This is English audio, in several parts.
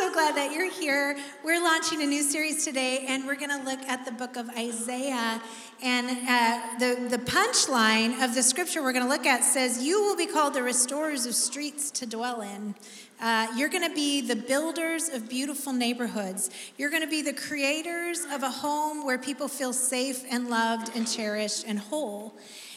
so glad that you're here. We're launching a new series today, and we're going to look at the book of Isaiah. And uh, the, the punchline of the scripture we're going to look at says, You will be called the restorers of streets to dwell in. Uh, you're going to be the builders of beautiful neighborhoods. You're going to be the creators of a home where people feel safe and loved and cherished and whole.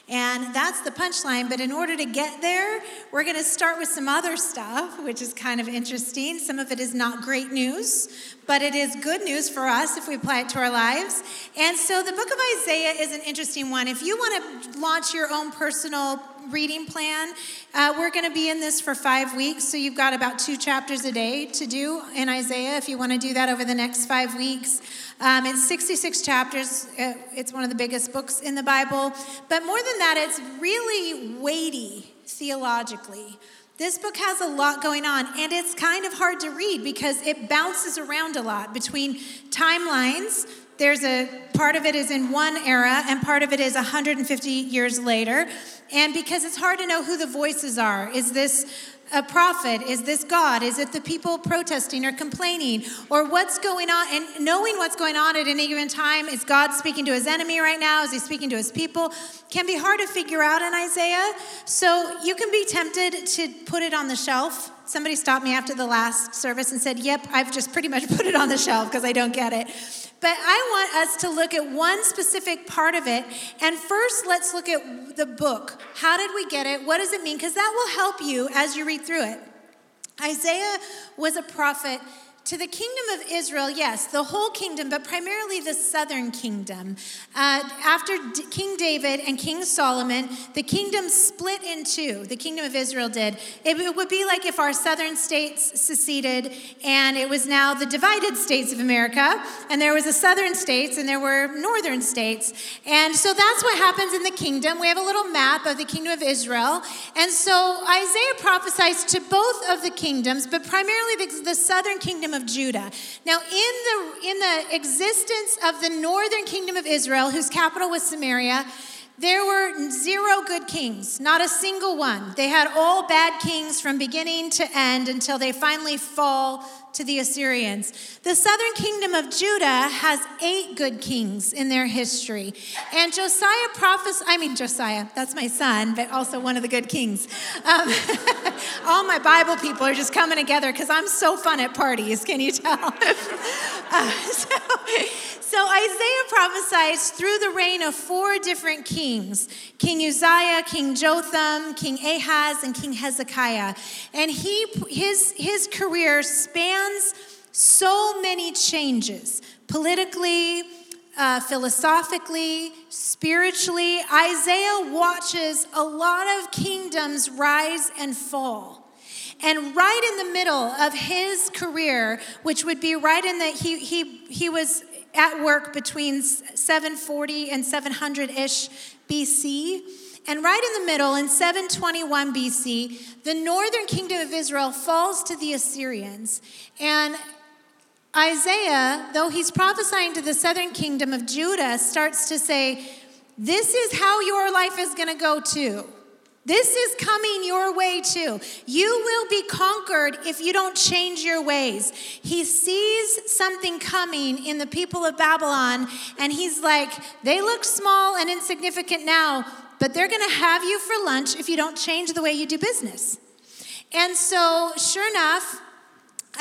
And that's the punchline. But in order to get there, we're going to start with some other stuff, which is kind of interesting. Some of it is not great news, but it is good news for us if we apply it to our lives. And so the book of Isaiah is an interesting one. If you want to launch your own personal reading plan. Uh, we're going to be in this for five weeks, so you've got about two chapters a day to do in Isaiah if you want to do that over the next five weeks. Um, it's 66 chapters. Uh, it's one of the biggest books in the Bible. But more than that, it's really weighty theologically. This book has a lot going on, and it's kind of hard to read because it bounces around a lot between timelines there's a part of it is in one era and part of it is 150 years later. And because it's hard to know who the voices are. Is this a prophet? Is this god? Is it the people protesting or complaining? Or what's going on? And knowing what's going on at any given time is god speaking to his enemy right now? Is he speaking to his people? Can be hard to figure out in isaiah. So you can be tempted to put it on the shelf. Somebody stopped me after the last service and said yep i've just pretty much put it on the shelf because i don't get it but I want us to look at one specific part of it. And first, let's look at the book. How did we get it? What does it mean? Because that will help you as you read through it. Isaiah was a prophet to the kingdom of Israel, yes, the whole kingdom, but primarily the southern kingdom. Uh, after D- King David and King Solomon, the kingdom split in two. The kingdom of Israel did. It, it would be like if our southern states seceded and it was now the divided states of America, and there was a southern states and there were northern states. And so that's what happens in the kingdom. We have a little map of the kingdom of Israel. And so Isaiah prophesies to both of the kingdoms, but primarily the, the southern kingdom of Judah. Now, in the, in the existence of the northern kingdom of Israel, whose capital was Samaria, there were zero good kings, not a single one. They had all bad kings from beginning to end until they finally fall to the Assyrians. The southern kingdom of Judah has eight good kings in their history. And Josiah prophesied, I mean, Josiah, that's my son, but also one of the good kings. Um, all my Bible people are just coming together because I'm so fun at parties, can you tell? uh, so, so Isaiah prophesies through the reign of four different kings King Uzziah, King Jotham, King Ahaz, and King Hezekiah. And he, his, his career spans so many changes politically, uh, philosophically, spiritually. Isaiah watches a lot of kingdoms rise and fall. And right in the middle of his career, which would be right in the, he, he, he was at work between 740 and 700 ish BC. And right in the middle, in 721 BC, the northern kingdom of Israel falls to the Assyrians. And Isaiah, though he's prophesying to the southern kingdom of Judah, starts to say, This is how your life is going to go too. This is coming your way too. You will be conquered if you don't change your ways. He sees something coming in the people of Babylon, and he's like, they look small and insignificant now, but they're gonna have you for lunch if you don't change the way you do business. And so, sure enough,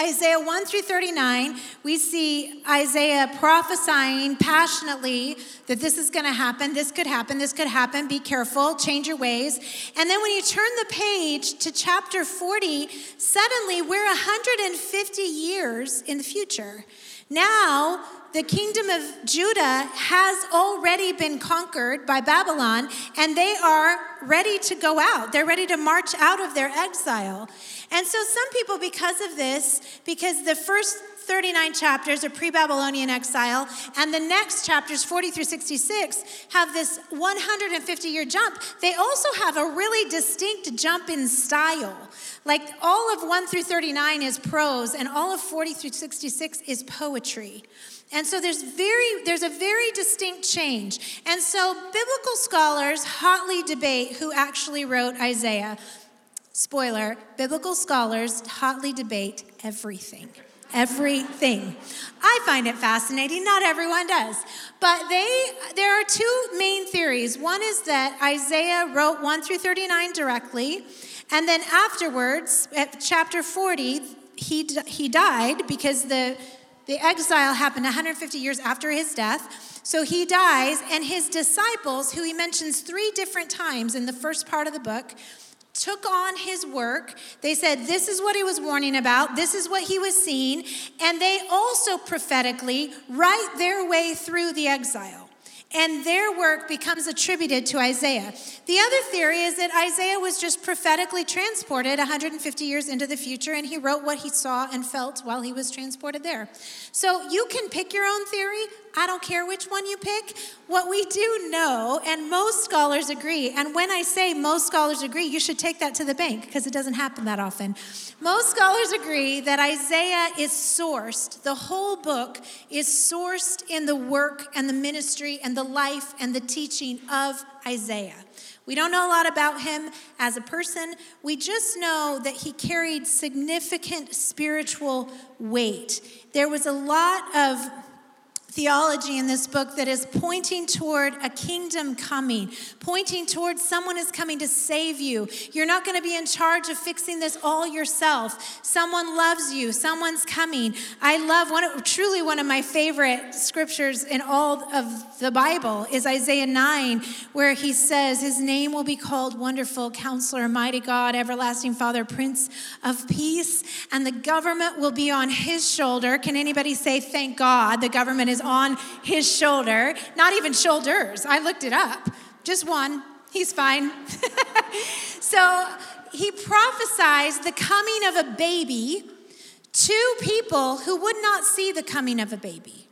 Isaiah 1 through 39, we see Isaiah prophesying passionately that this is going to happen, this could happen, this could happen, be careful, change your ways. And then when you turn the page to chapter 40, suddenly we're 150 years in the future. Now, the kingdom of Judah has already been conquered by Babylon, and they are ready to go out. They're ready to march out of their exile. And so, some people, because of this, because the first 39 chapters are pre Babylonian exile, and the next chapters, 40 through 66, have this 150 year jump. They also have a really distinct jump in style. Like all of 1 through 39 is prose, and all of 40 through 66 is poetry. And so there's very there's a very distinct change. And so biblical scholars hotly debate who actually wrote Isaiah. Spoiler, biblical scholars hotly debate everything. everything. I find it fascinating. Not everyone does. But they there are two main theories. One is that Isaiah wrote 1 through 39 directly, and then afterwards at chapter 40 he he died because the the exile happened 150 years after his death. So he dies, and his disciples, who he mentions three different times in the first part of the book, took on his work. They said, This is what he was warning about, this is what he was seeing. And they also prophetically write their way through the exile and their work becomes attributed to Isaiah. The other theory is that Isaiah was just prophetically transported 150 years into the future and he wrote what he saw and felt while he was transported there. So you can pick your own theory. I don't care which one you pick. What we do know, and most scholars agree, and when I say most scholars agree, you should take that to the bank because it doesn't happen that often. Most scholars agree that Isaiah is sourced, the whole book is sourced in the work and the ministry and the life and the teaching of Isaiah. We don't know a lot about him as a person. We just know that he carried significant spiritual weight. There was a lot of theology in this book that is pointing toward a kingdom coming, pointing toward someone is coming to save you. You're not going to be in charge of fixing this all yourself. Someone loves you, someone's coming. I love one of, truly one of my favorite scriptures in all of the Bible is Isaiah 9 where he says his name will be called wonderful counselor, mighty God, everlasting Father, prince of peace, and the government will be on his shoulder. Can anybody say thank God the government is on his shoulder. Not even shoulders. I looked it up. Just one. He's fine. so he prophesies the coming of a baby to people who would not see the coming of a baby.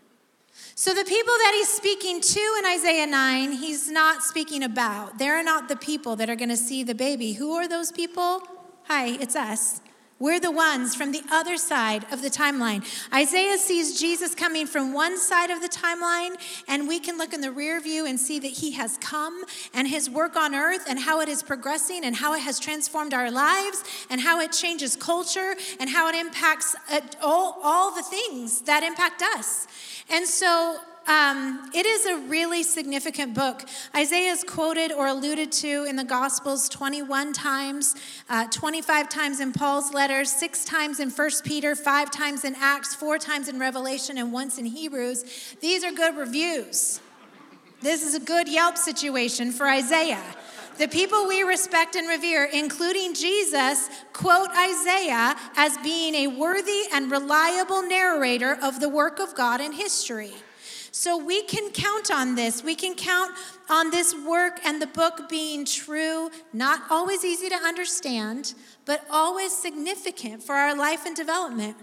So, the people that he's speaking to in Isaiah 9, he's not speaking about. They're not the people that are going to see the baby. Who are those people? Hi, it's us. We're the ones from the other side of the timeline. Isaiah sees Jesus coming from one side of the timeline, and we can look in the rear view and see that he has come and his work on earth and how it is progressing and how it has transformed our lives and how it changes culture and how it impacts uh, all, all the things that impact us. And so um, it is a really significant book. Isaiah is quoted or alluded to in the Gospels 21 times, uh, 25 times in Paul's letters, six times in 1 Peter, five times in Acts, four times in Revelation, and once in Hebrews. These are good reviews. This is a good Yelp situation for Isaiah. The people we respect and revere, including Jesus, quote Isaiah as being a worthy and reliable narrator of the work of God in history. So we can count on this. We can count on this work and the book being true, not always easy to understand, but always significant for our life and development.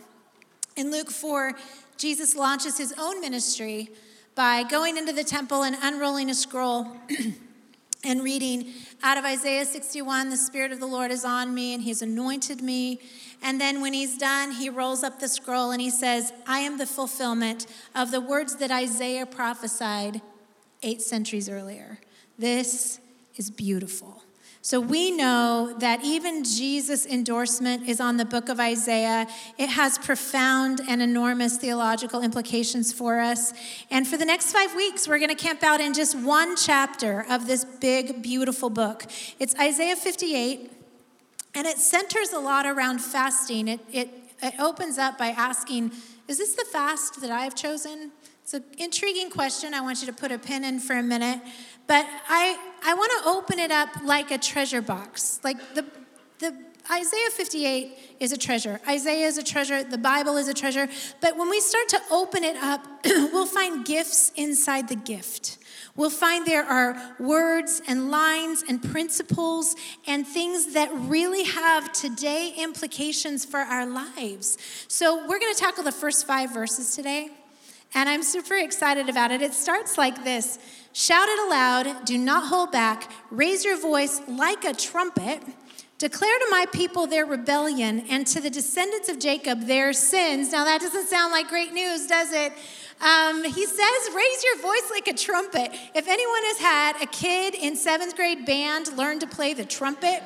In Luke 4, Jesus launches his own ministry by going into the temple and unrolling a scroll. and reading out of Isaiah 61 the Spirit of the Lord is on me, and He's anointed me. And then when He's done, He rolls up the scroll and He says, I am the fulfillment of the words that Isaiah prophesied eight centuries earlier. This is beautiful. So we know that even Jesus' endorsement is on the book of Isaiah. It has profound and enormous theological implications for us. And for the next five weeks, we're going to camp out in just one chapter of this big, beautiful book. It's Isaiah 58, and it centers a lot around fasting. It, it, it opens up by asking, Is this the fast that I've chosen? It's an intriguing question. I want you to put a pin in for a minute. But I, I want to open it up like a treasure box. Like the, the Isaiah 58 is a treasure. Isaiah is a treasure. The Bible is a treasure. But when we start to open it up, we'll find gifts inside the gift. We'll find there are words and lines and principles and things that really have today implications for our lives. So we're going to tackle the first five verses today. And I'm super excited about it. It starts like this Shout it aloud, do not hold back, raise your voice like a trumpet. Declare to my people their rebellion and to the descendants of Jacob their sins. Now, that doesn't sound like great news, does it? Um, he says, raise your voice like a trumpet. If anyone has had a kid in seventh grade band learn to play the trumpet,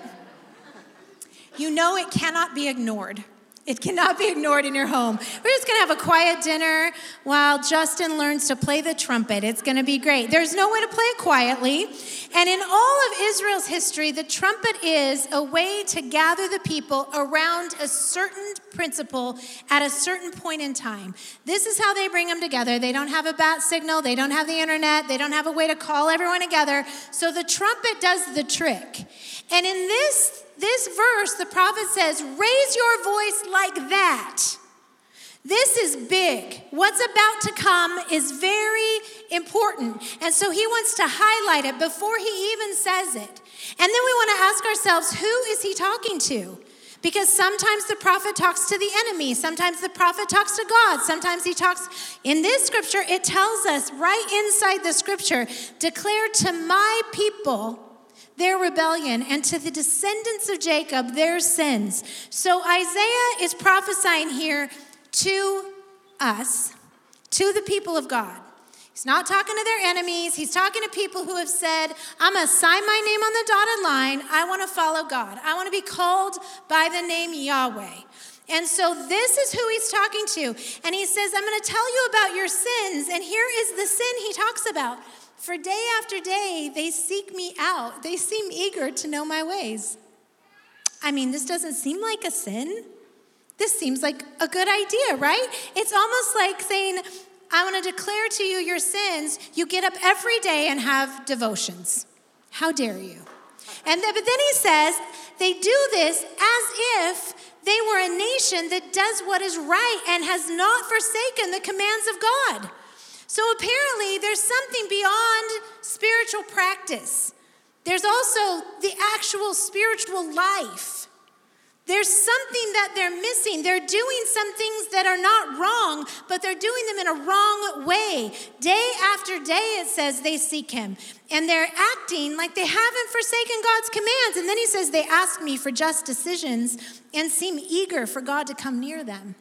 you know it cannot be ignored. It cannot be ignored in your home. We're just gonna have a quiet dinner while Justin learns to play the trumpet. It's gonna be great. There's no way to play it quietly. And in all of Israel's history, the trumpet is a way to gather the people around a certain principle at a certain point in time. This is how they bring them together. They don't have a bat signal, they don't have the internet, they don't have a way to call everyone together. So the trumpet does the trick. And in this this verse, the prophet says, raise your voice like that. This is big. What's about to come is very important. And so he wants to highlight it before he even says it. And then we want to ask ourselves, who is he talking to? Because sometimes the prophet talks to the enemy, sometimes the prophet talks to God, sometimes he talks. In this scripture, it tells us right inside the scripture declare to my people their rebellion, and to the descendants of Jacob their sins. So Isaiah is prophesying here to us, to the people of God. He's not talking to their enemies. He's talking to people who have said, I'm going to sign my name on the dotted line. I want to follow God. I want to be called by the name Yahweh. And so this is who he's talking to. And he says, I'm going to tell you about your sins. And here is the sin he talks about for day after day, they seek me out. They seem eager to know my ways. I mean, this doesn't seem like a sin. This seems like a good idea, right? It's almost like saying, I want to declare to you your sins. You get up every day and have devotions. How dare you? And then, but then he says, they do this as if they were a nation that does what is right and has not forsaken the commands of God. So apparently, there's something beyond spiritual practice. There's also the actual spiritual life. There's something that they're missing. They're doing some things that are not wrong, but they're doing them in a wrong way. Day after day, it says they seek Him. And they're acting like they haven't forsaken God's commands. And then He says, They ask me for just decisions and seem eager for God to come near them.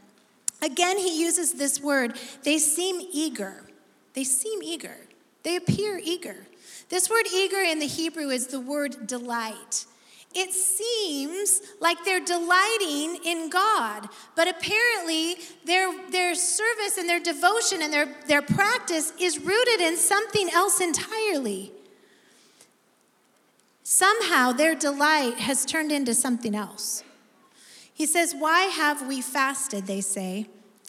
Again, He uses this word, they seem eager. They seem eager, they appear eager. This word eager in the Hebrew is the word delight. It seems like they're delighting in God, but apparently their, their service and their devotion and their, their practice is rooted in something else entirely. Somehow their delight has turned into something else. He says, Why have we fasted, they say,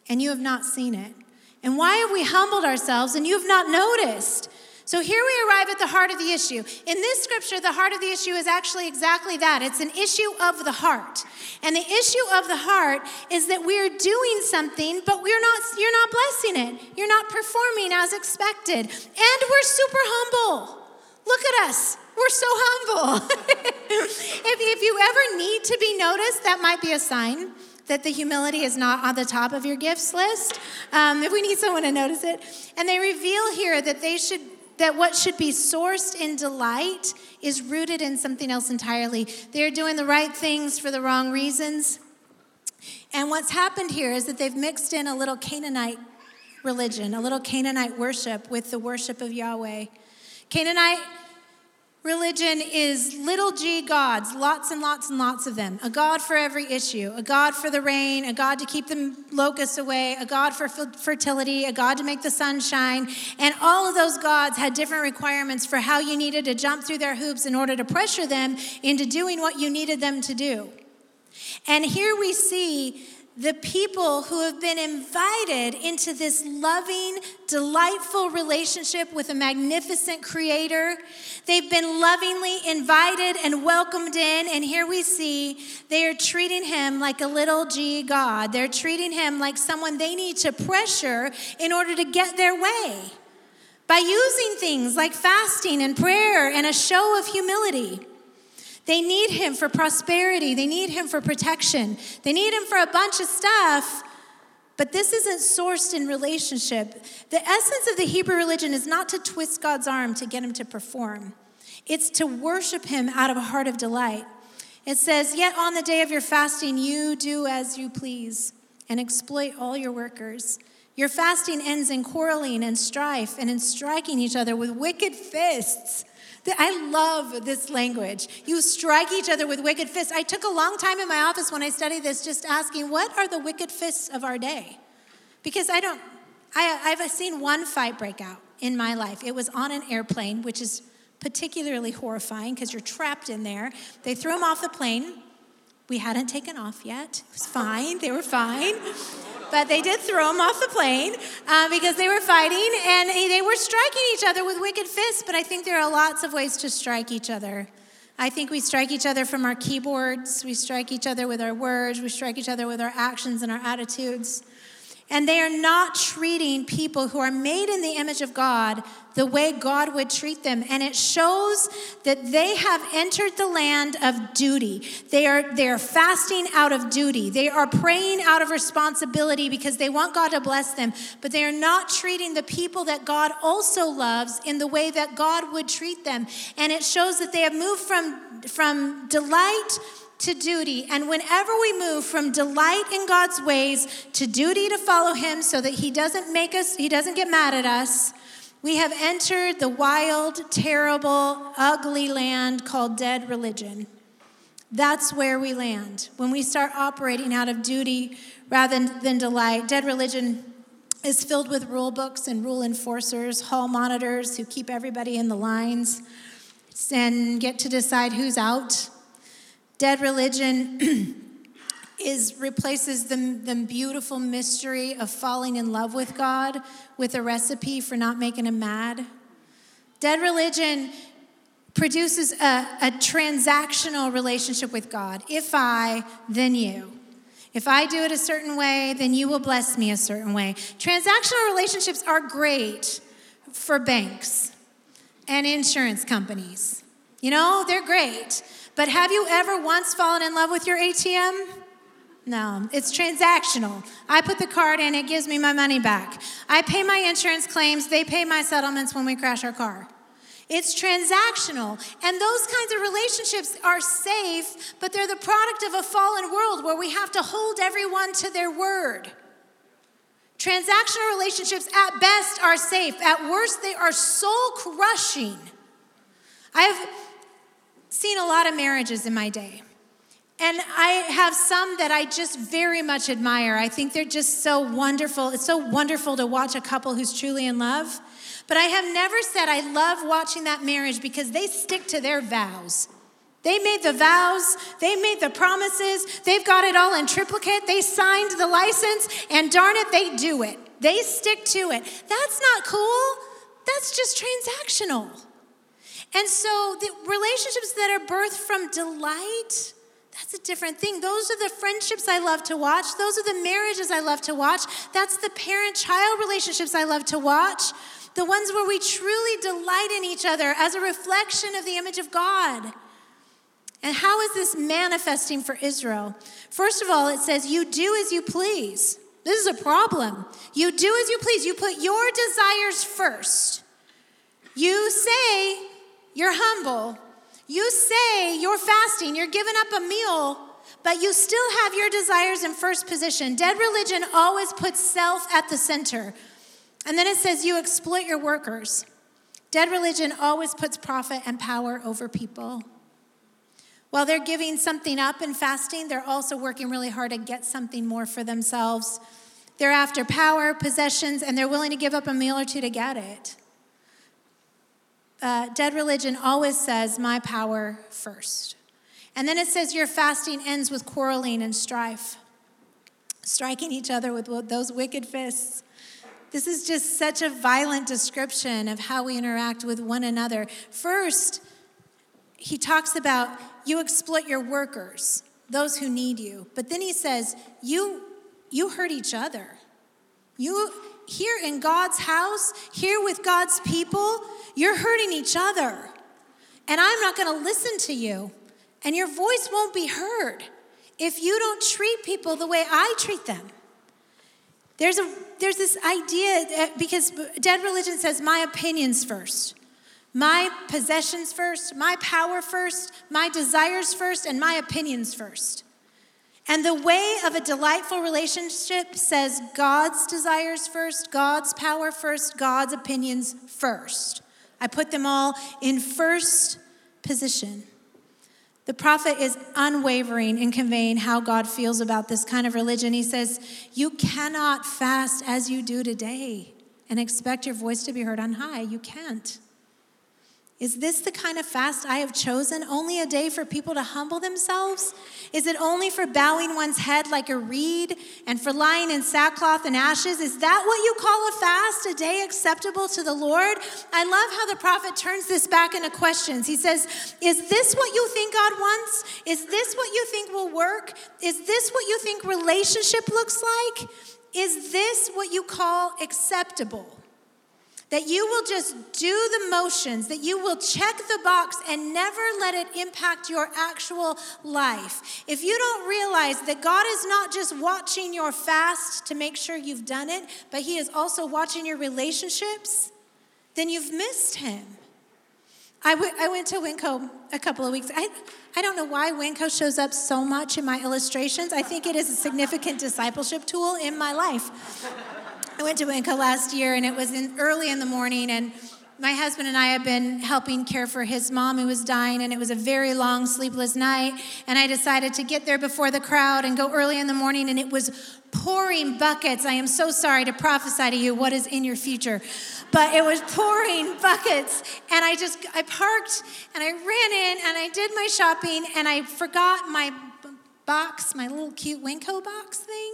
and you have not seen it? And why have we humbled ourselves and you have not noticed? So here we arrive at the heart of the issue. In this scripture, the heart of the issue is actually exactly that it's an issue of the heart. And the issue of the heart is that we're doing something, but we're not, you're not blessing it. You're not performing as expected. And we're super humble. Look at us. We're so humble. if, if you ever need to be noticed, that might be a sign that the humility is not on the top of your gifts list. Um, if we need someone to notice it. And they reveal here that they should that what should be sourced in delight is rooted in something else entirely. They're doing the right things for the wrong reasons. And what's happened here is that they've mixed in a little Canaanite religion, a little Canaanite worship with the worship of Yahweh. Canaanite Religion is little g gods, lots and lots and lots of them. A God for every issue, a God for the rain, a God to keep the locusts away, a God for fertility, a God to make the sun shine. And all of those gods had different requirements for how you needed to jump through their hoops in order to pressure them into doing what you needed them to do. And here we see the people who have been invited into this loving, delightful relationship with a magnificent creator. They've been lovingly invited and welcomed in, and here we see they are treating him like a little g God. They're treating him like someone they need to pressure in order to get their way by using things like fasting and prayer and a show of humility. They need him for prosperity, they need him for protection, they need him for a bunch of stuff. But this isn't sourced in relationship. The essence of the Hebrew religion is not to twist God's arm to get him to perform, it's to worship him out of a heart of delight. It says, Yet on the day of your fasting, you do as you please and exploit all your workers. Your fasting ends in quarreling and strife and in striking each other with wicked fists. I love this language. You strike each other with wicked fists. I took a long time in my office when I studied this just asking, what are the wicked fists of our day? Because I don't, I, I've seen one fight break out in my life. It was on an airplane, which is particularly horrifying because you're trapped in there. They threw him off the plane. We hadn't taken off yet. It was fine. They were fine. But they did throw him off the plane uh, because they were fighting and they were striking each other with wicked fists. But I think there are lots of ways to strike each other. I think we strike each other from our keyboards, we strike each other with our words, we strike each other with our actions and our attitudes. And they are not treating people who are made in the image of God the way God would treat them. And it shows that they have entered the land of duty. They are, they are fasting out of duty. They are praying out of responsibility because they want God to bless them. But they are not treating the people that God also loves in the way that God would treat them. And it shows that they have moved from, from delight to duty. And whenever we move from delight in God's ways to duty to follow Him so that He doesn't make us, He doesn't get mad at us, we have entered the wild, terrible, ugly land called dead religion. That's where we land. When we start operating out of duty rather than delight, dead religion is filled with rule books and rule enforcers, hall monitors who keep everybody in the lines and get to decide who's out Dead religion is replaces the, the beautiful mystery of falling in love with God with a recipe for not making him mad. Dead religion produces a, a transactional relationship with God. If I, then you. If I do it a certain way, then you will bless me a certain way. Transactional relationships are great for banks and insurance companies. You know, they're great. But have you ever once fallen in love with your ATM? No, it's transactional. I put the card in, it gives me my money back. I pay my insurance claims, they pay my settlements when we crash our car. It's transactional. And those kinds of relationships are safe, but they're the product of a fallen world where we have to hold everyone to their word. Transactional relationships at best are safe, at worst, they are soul crushing. I have seen a lot of marriages in my day. And I have some that I just very much admire. I think they're just so wonderful. It's so wonderful to watch a couple who's truly in love. But I have never said I love watching that marriage because they stick to their vows. They made the vows, they made the promises, they've got it all in triplicate, they signed the license, and darn it, they do it. They stick to it. That's not cool. That's just transactional. And so the relationships that are birthed from delight, that's a different thing. Those are the friendships I love to watch. Those are the marriages I love to watch. That's the parent child relationships I love to watch. The ones where we truly delight in each other as a reflection of the image of God. And how is this manifesting for Israel? First of all, it says, You do as you please. This is a problem. You do as you please. You put your desires first. You say, you're humble. You say you're fasting, you're giving up a meal, but you still have your desires in first position. Dead religion always puts self at the center. And then it says you exploit your workers. Dead religion always puts profit and power over people. While they're giving something up and fasting, they're also working really hard to get something more for themselves. They're after power, possessions, and they're willing to give up a meal or two to get it uh, dead religion always says, My power first. And then it says, Your fasting ends with quarreling and strife, striking each other with those wicked fists. This is just such a violent description of how we interact with one another. First, he talks about you exploit your workers, those who need you. But then he says, you, you hurt each other. You, here in God's house, here with God's people, you're hurting each other. And I'm not going to listen to you. And your voice won't be heard if you don't treat people the way I treat them. There's, a, there's this idea, uh, because dead religion says, my opinions first, my possessions first, my power first, my desires first, and my opinions first. And the way of a delightful relationship says God's desires first, God's power first, God's opinions first. I put them all in first position. The prophet is unwavering in conveying how God feels about this kind of religion. He says, You cannot fast as you do today and expect your voice to be heard on high. You can't. Is this the kind of fast I have chosen? Only a day for people to humble themselves? Is it only for bowing one's head like a reed and for lying in sackcloth and ashes? Is that what you call a fast, a day acceptable to the Lord? I love how the prophet turns this back into questions. He says, Is this what you think God wants? Is this what you think will work? Is this what you think relationship looks like? Is this what you call acceptable? That you will just do the motions, that you will check the box and never let it impact your actual life. If you don't realize that God is not just watching your fast to make sure you've done it, but He is also watching your relationships, then you've missed Him. I, w- I went to Winco a couple of weeks. I, I don't know why Winco shows up so much in my illustrations. I think it is a significant discipleship tool in my life. I went to Winco last year, and it was in, early in the morning, and my husband and I had been helping care for his mom who was dying, and it was a very long, sleepless night. And I decided to get there before the crowd and go early in the morning, and it was pouring buckets. I am so sorry to prophesy to you what is in your future, but it was pouring buckets. And I just, I parked and I ran in and I did my shopping, and I forgot my box, my little cute Winco box thing,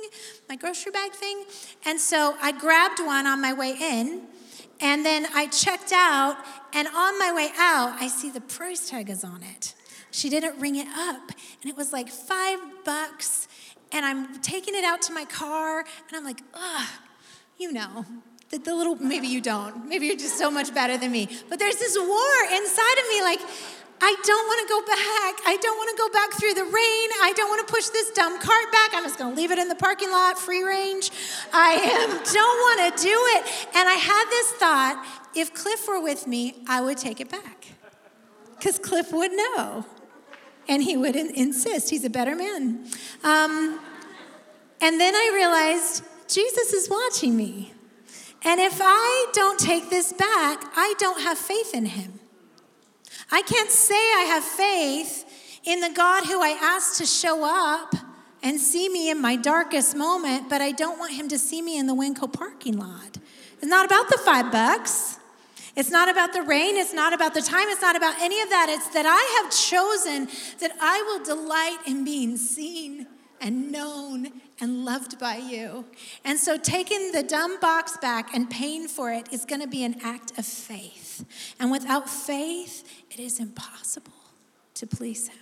my grocery bag thing. And so I grabbed one on my way in, and then I checked out, and on my way out, I see the price tag is on it. She didn't ring it up, and it was like five bucks. And I'm taking it out to my car, and I'm like, ugh, you know, the, the, little, maybe you don't. Maybe you're just so much better than me. But there's this war inside of me like, I don't want to go back. I don't want to go back through the rain. I don't want to push this dumb cart back. I'm just going to leave it in the parking lot, free range. I am, don't want to do it. And I had this thought if Cliff were with me, I would take it back. Because Cliff would know. And he would in- insist. He's a better man. Um, and then I realized Jesus is watching me. And if I don't take this back, I don't have faith in him. I can't say I have faith in the God who I asked to show up and see me in my darkest moment, but I don't want him to see me in the Winco parking lot. It's not about the five bucks. It's not about the rain. It's not about the time. It's not about any of that. It's that I have chosen that I will delight in being seen and known and loved by you. And so taking the dumb box back and paying for it is going to be an act of faith. And without faith, it is impossible to please Him.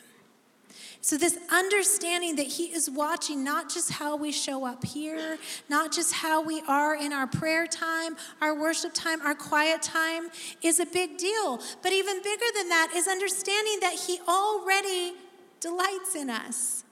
So, this understanding that He is watching not just how we show up here, not just how we are in our prayer time, our worship time, our quiet time, is a big deal. But even bigger than that is understanding that He already delights in us.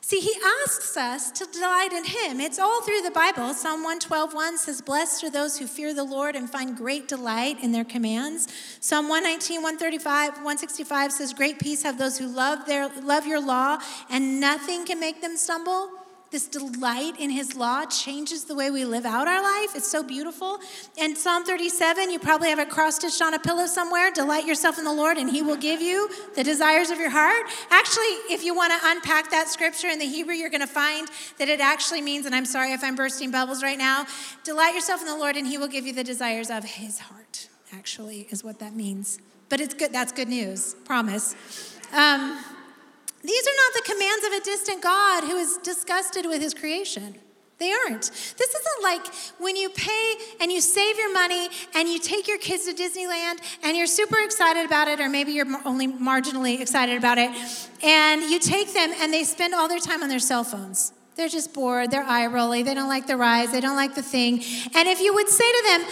See, he asks us to delight in him. It's all through the Bible. Psalm 112:1 says, Blessed are those who fear the Lord and find great delight in their commands. Psalm 119, 135, 165 says, Great peace have those who love their love your law, and nothing can make them stumble this delight in his law changes the way we live out our life. It's so beautiful. And Psalm 37, you probably have it cross stitched on a pillow somewhere. Delight yourself in the Lord, and he will give you the desires of your heart. Actually, if you want to unpack that scripture in the Hebrew, you're going to find that it actually means, and I'm sorry if I'm bursting bubbles right now, delight yourself in the Lord, and he will give you the desires of his heart, actually, is what that means. But it's good. That's good news. Promise. Um, these are not the commands of a distant God who is disgusted with his creation. They aren't. This isn't like when you pay and you save your money and you take your kids to Disneyland and you're super excited about it, or maybe you're only marginally excited about it, and you take them and they spend all their time on their cell phones. They're just bored, they're eye rolling, they don't like the rides, they don't like the thing. And if you would say to them,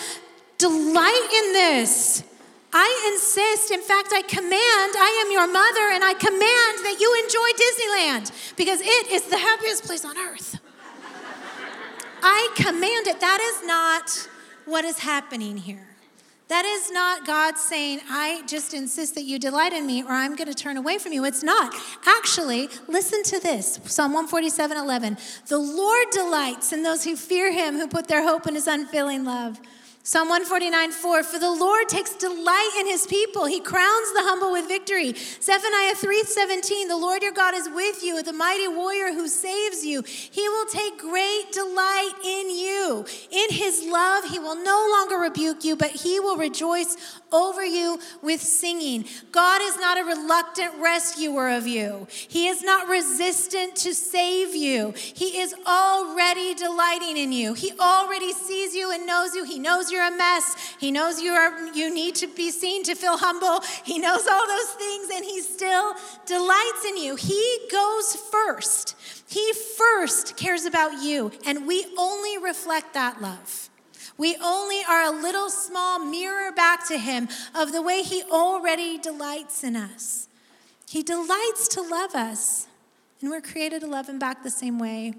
delight in this, I insist, in fact, I command, I am your mother, and I command that you enjoy Disneyland because it is the happiest place on earth. I command it. That is not what is happening here. That is not God saying, I just insist that you delight in me or I'm going to turn away from you. It's not. Actually, listen to this Psalm 147 11. The Lord delights in those who fear him, who put their hope in his unfailing love. Psalm 149, 4, for the Lord takes delight in his people. He crowns the humble with victory. Zephaniah 3, 17, the Lord your God is with you, the mighty warrior who saves you. He will take great delight in you. In his love, he will no longer rebuke you, but he will rejoice over you with singing. God is not a reluctant rescuer of you. He is not resistant to save you. He is already delighting in you. He already sees you and knows you. He knows you're a mess. He knows you are you need to be seen to feel humble. He knows all those things and he still delights in you. He goes first. He first cares about you and we only reflect that love. We only are a little small mirror back to him of the way he already delights in us. He delights to love us, and we're created to love him back the same way.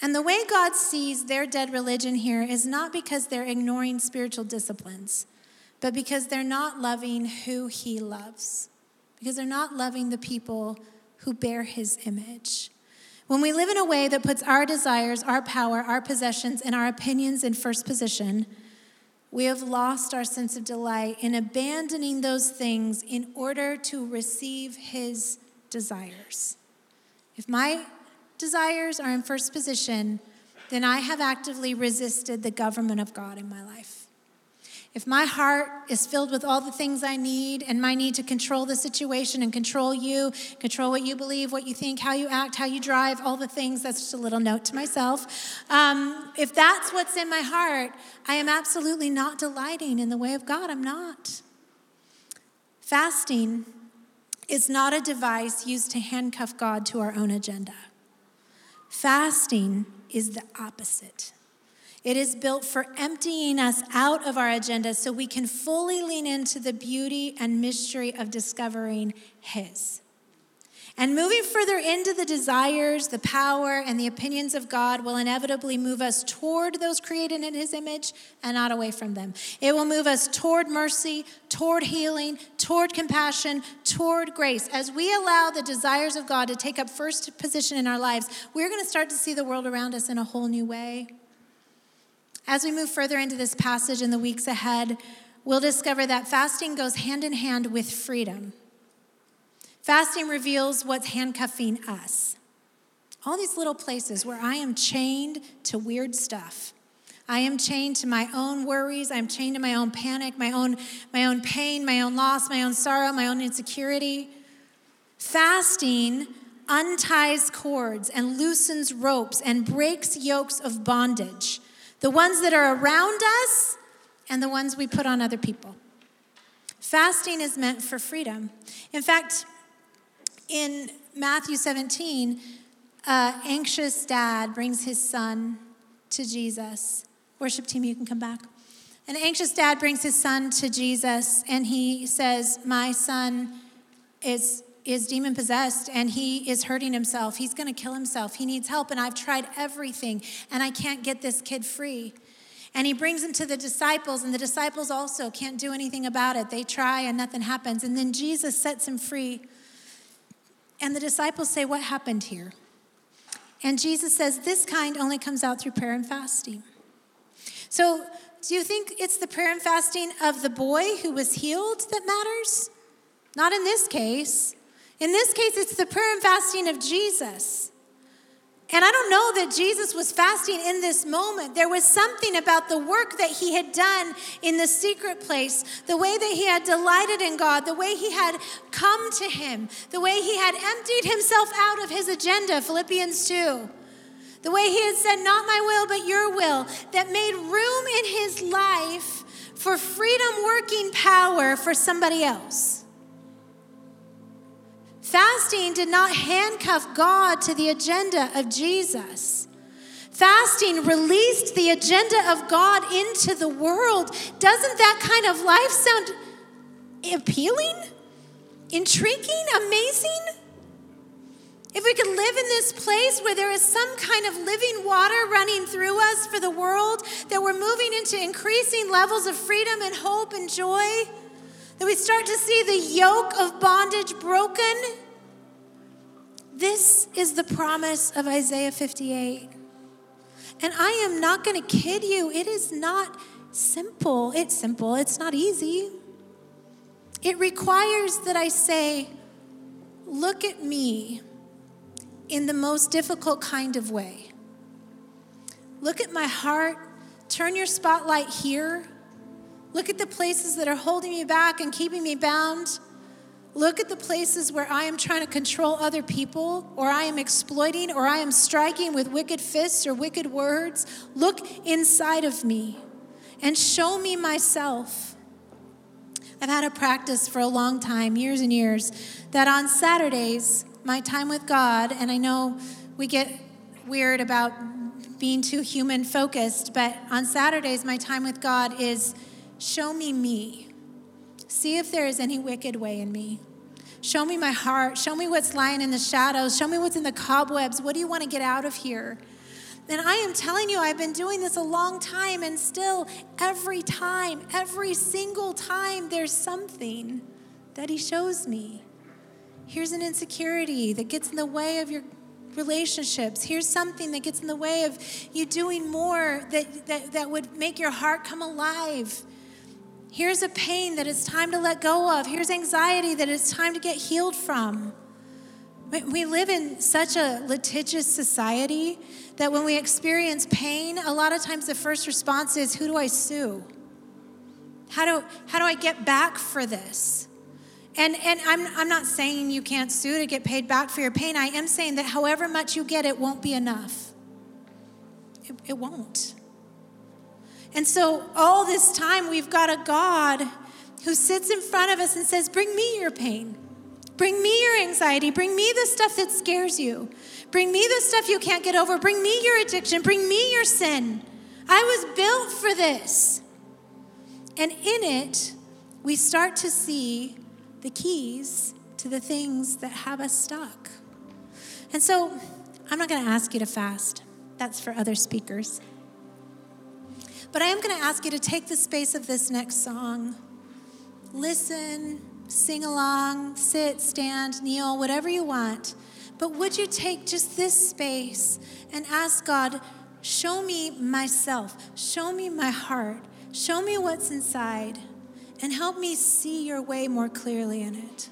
And the way God sees their dead religion here is not because they're ignoring spiritual disciplines, but because they're not loving who He loves, because they're not loving the people who bear His image. When we live in a way that puts our desires, our power, our possessions, and our opinions in first position, we have lost our sense of delight in abandoning those things in order to receive His desires. If my desires are in first position, then I have actively resisted the government of God in my life. If my heart is filled with all the things I need and my need to control the situation and control you, control what you believe, what you think, how you act, how you drive, all the things, that's just a little note to myself. Um, if that's what's in my heart, I am absolutely not delighting in the way of God. I'm not. Fasting is not a device used to handcuff God to our own agenda. Fasting is the opposite. It is built for emptying us out of our agenda so we can fully lean into the beauty and mystery of discovering His. And moving further into the desires, the power, and the opinions of God will inevitably move us toward those created in His image and not away from them. It will move us toward mercy, toward healing, toward compassion, toward grace. As we allow the desires of God to take up first position in our lives, we're going to start to see the world around us in a whole new way. As we move further into this passage in the weeks ahead, we'll discover that fasting goes hand in hand with freedom. Fasting reveals what's handcuffing us. All these little places where I am chained to weird stuff. I am chained to my own worries. I'm chained to my own panic, my own, my own pain, my own loss, my own sorrow, my own insecurity. Fasting unties cords and loosens ropes and breaks yokes of bondage, the ones that are around us and the ones we put on other people. Fasting is meant for freedom. In fact, in Matthew 17, uh, anxious dad brings his son to Jesus. Worship team, you can come back. An anxious dad brings his son to Jesus, and he says, My son is, is demon possessed and he is hurting himself. He's going to kill himself. He needs help, and I've tried everything, and I can't get this kid free. And he brings him to the disciples, and the disciples also can't do anything about it. They try, and nothing happens. And then Jesus sets him free. And the disciples say, What happened here? And Jesus says, This kind only comes out through prayer and fasting. So, do you think it's the prayer and fasting of the boy who was healed that matters? Not in this case. In this case, it's the prayer and fasting of Jesus. And I don't know that Jesus was fasting in this moment. There was something about the work that he had done in the secret place, the way that he had delighted in God, the way he had come to him, the way he had emptied himself out of his agenda, Philippians 2. The way he had said, Not my will, but your will, that made room in his life for freedom working power for somebody else. Fasting did not handcuff God to the agenda of Jesus. Fasting released the agenda of God into the world. Doesn't that kind of life sound appealing, intriguing, amazing? If we could live in this place where there is some kind of living water running through us for the world, that we're moving into increasing levels of freedom and hope and joy, that we start to see the yoke of bondage broken. This is the promise of Isaiah 58. And I am not going to kid you, it is not simple. It's simple, it's not easy. It requires that I say, Look at me in the most difficult kind of way. Look at my heart. Turn your spotlight here. Look at the places that are holding me back and keeping me bound. Look at the places where I am trying to control other people, or I am exploiting, or I am striking with wicked fists or wicked words. Look inside of me and show me myself. I've had a practice for a long time, years and years, that on Saturdays, my time with God, and I know we get weird about being too human focused, but on Saturdays, my time with God is show me me. See if there is any wicked way in me. Show me my heart. Show me what's lying in the shadows. Show me what's in the cobwebs. What do you want to get out of here? And I am telling you, I've been doing this a long time, and still, every time, every single time, there's something that He shows me. Here's an insecurity that gets in the way of your relationships. Here's something that gets in the way of you doing more that, that, that would make your heart come alive. Here's a pain that it's time to let go of. Here's anxiety that it's time to get healed from. We live in such a litigious society that when we experience pain, a lot of times the first response is, Who do I sue? How do, how do I get back for this? And, and I'm, I'm not saying you can't sue to get paid back for your pain. I am saying that however much you get, it won't be enough. It, it won't. And so, all this time, we've got a God who sits in front of us and says, Bring me your pain. Bring me your anxiety. Bring me the stuff that scares you. Bring me the stuff you can't get over. Bring me your addiction. Bring me your sin. I was built for this. And in it, we start to see the keys to the things that have us stuck. And so, I'm not going to ask you to fast, that's for other speakers. But I am going to ask you to take the space of this next song. Listen, sing along, sit, stand, kneel, whatever you want. But would you take just this space and ask God, show me myself, show me my heart, show me what's inside, and help me see your way more clearly in it?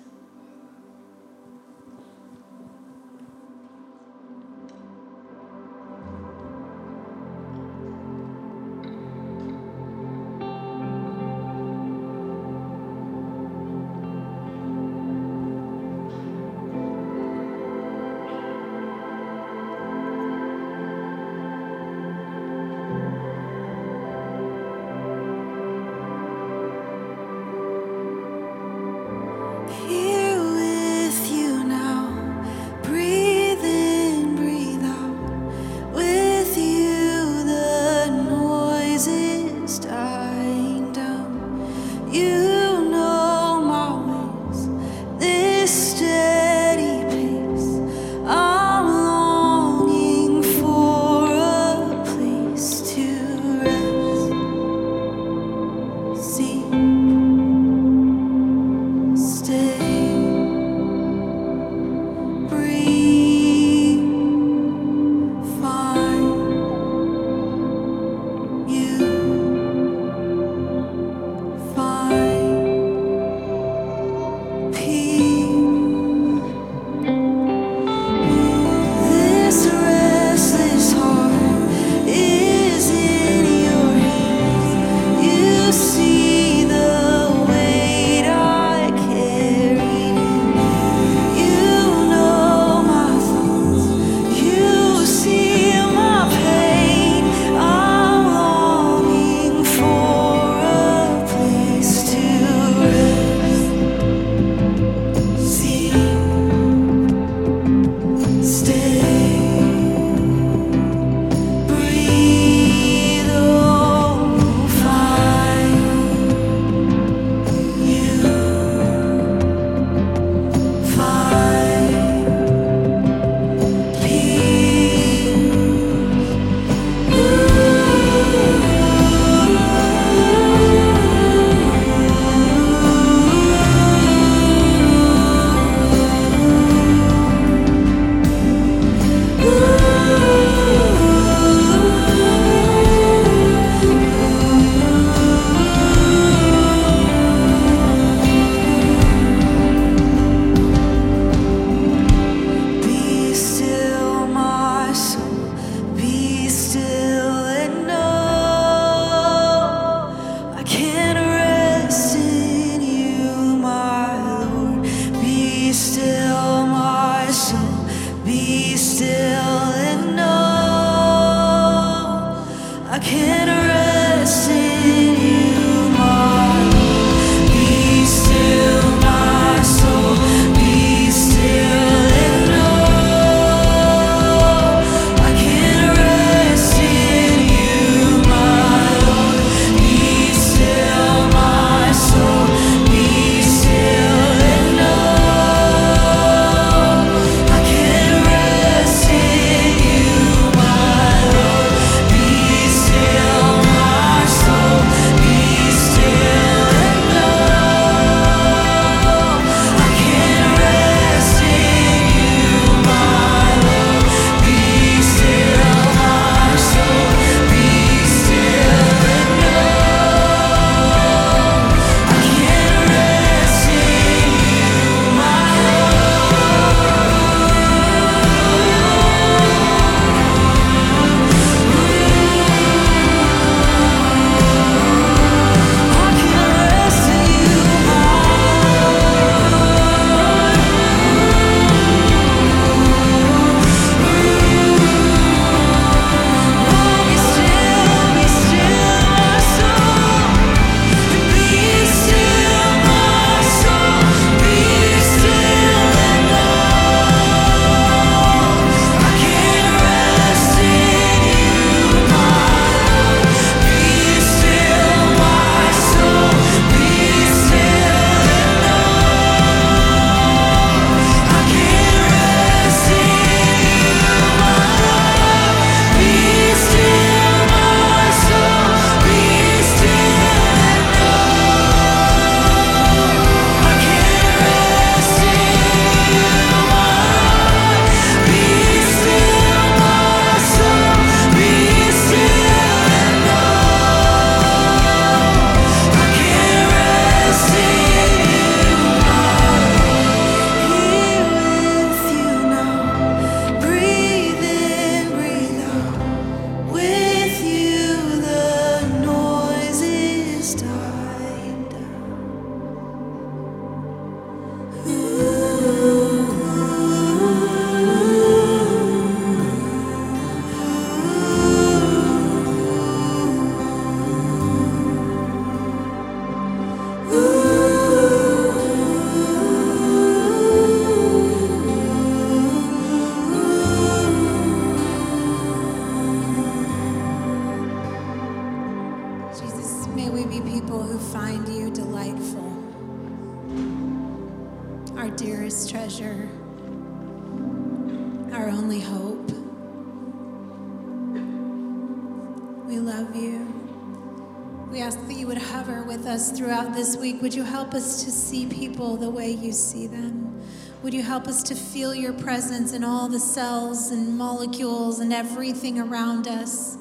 Would you help us to feel your presence in all the cells and molecules and everything around us?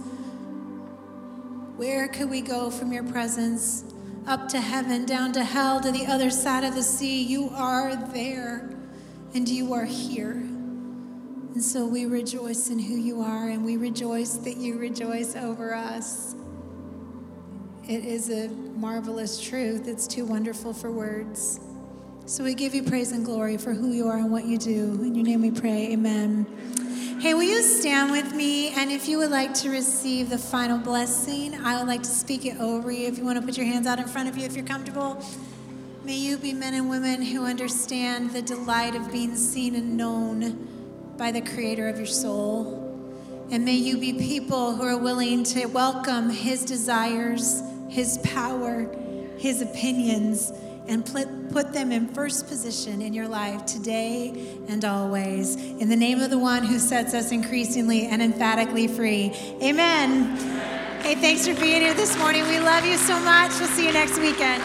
Where could we go from your presence? Up to heaven, down to hell, to the other side of the sea. You are there and you are here. And so we rejoice in who you are and we rejoice that you rejoice over us. It is a marvelous truth. It's too wonderful for words. So we give you praise and glory for who you are and what you do. In your name we pray. Amen. Hey, will you stand with me? And if you would like to receive the final blessing, I would like to speak it over you. If you want to put your hands out in front of you, if you're comfortable, may you be men and women who understand the delight of being seen and known by the creator of your soul. And may you be people who are willing to welcome his desires his power, his opinions, and put them in first position in your life today and always. In the name of the one who sets us increasingly and emphatically free. Amen. Hey, thanks for being here this morning. We love you so much. We'll see you next weekend.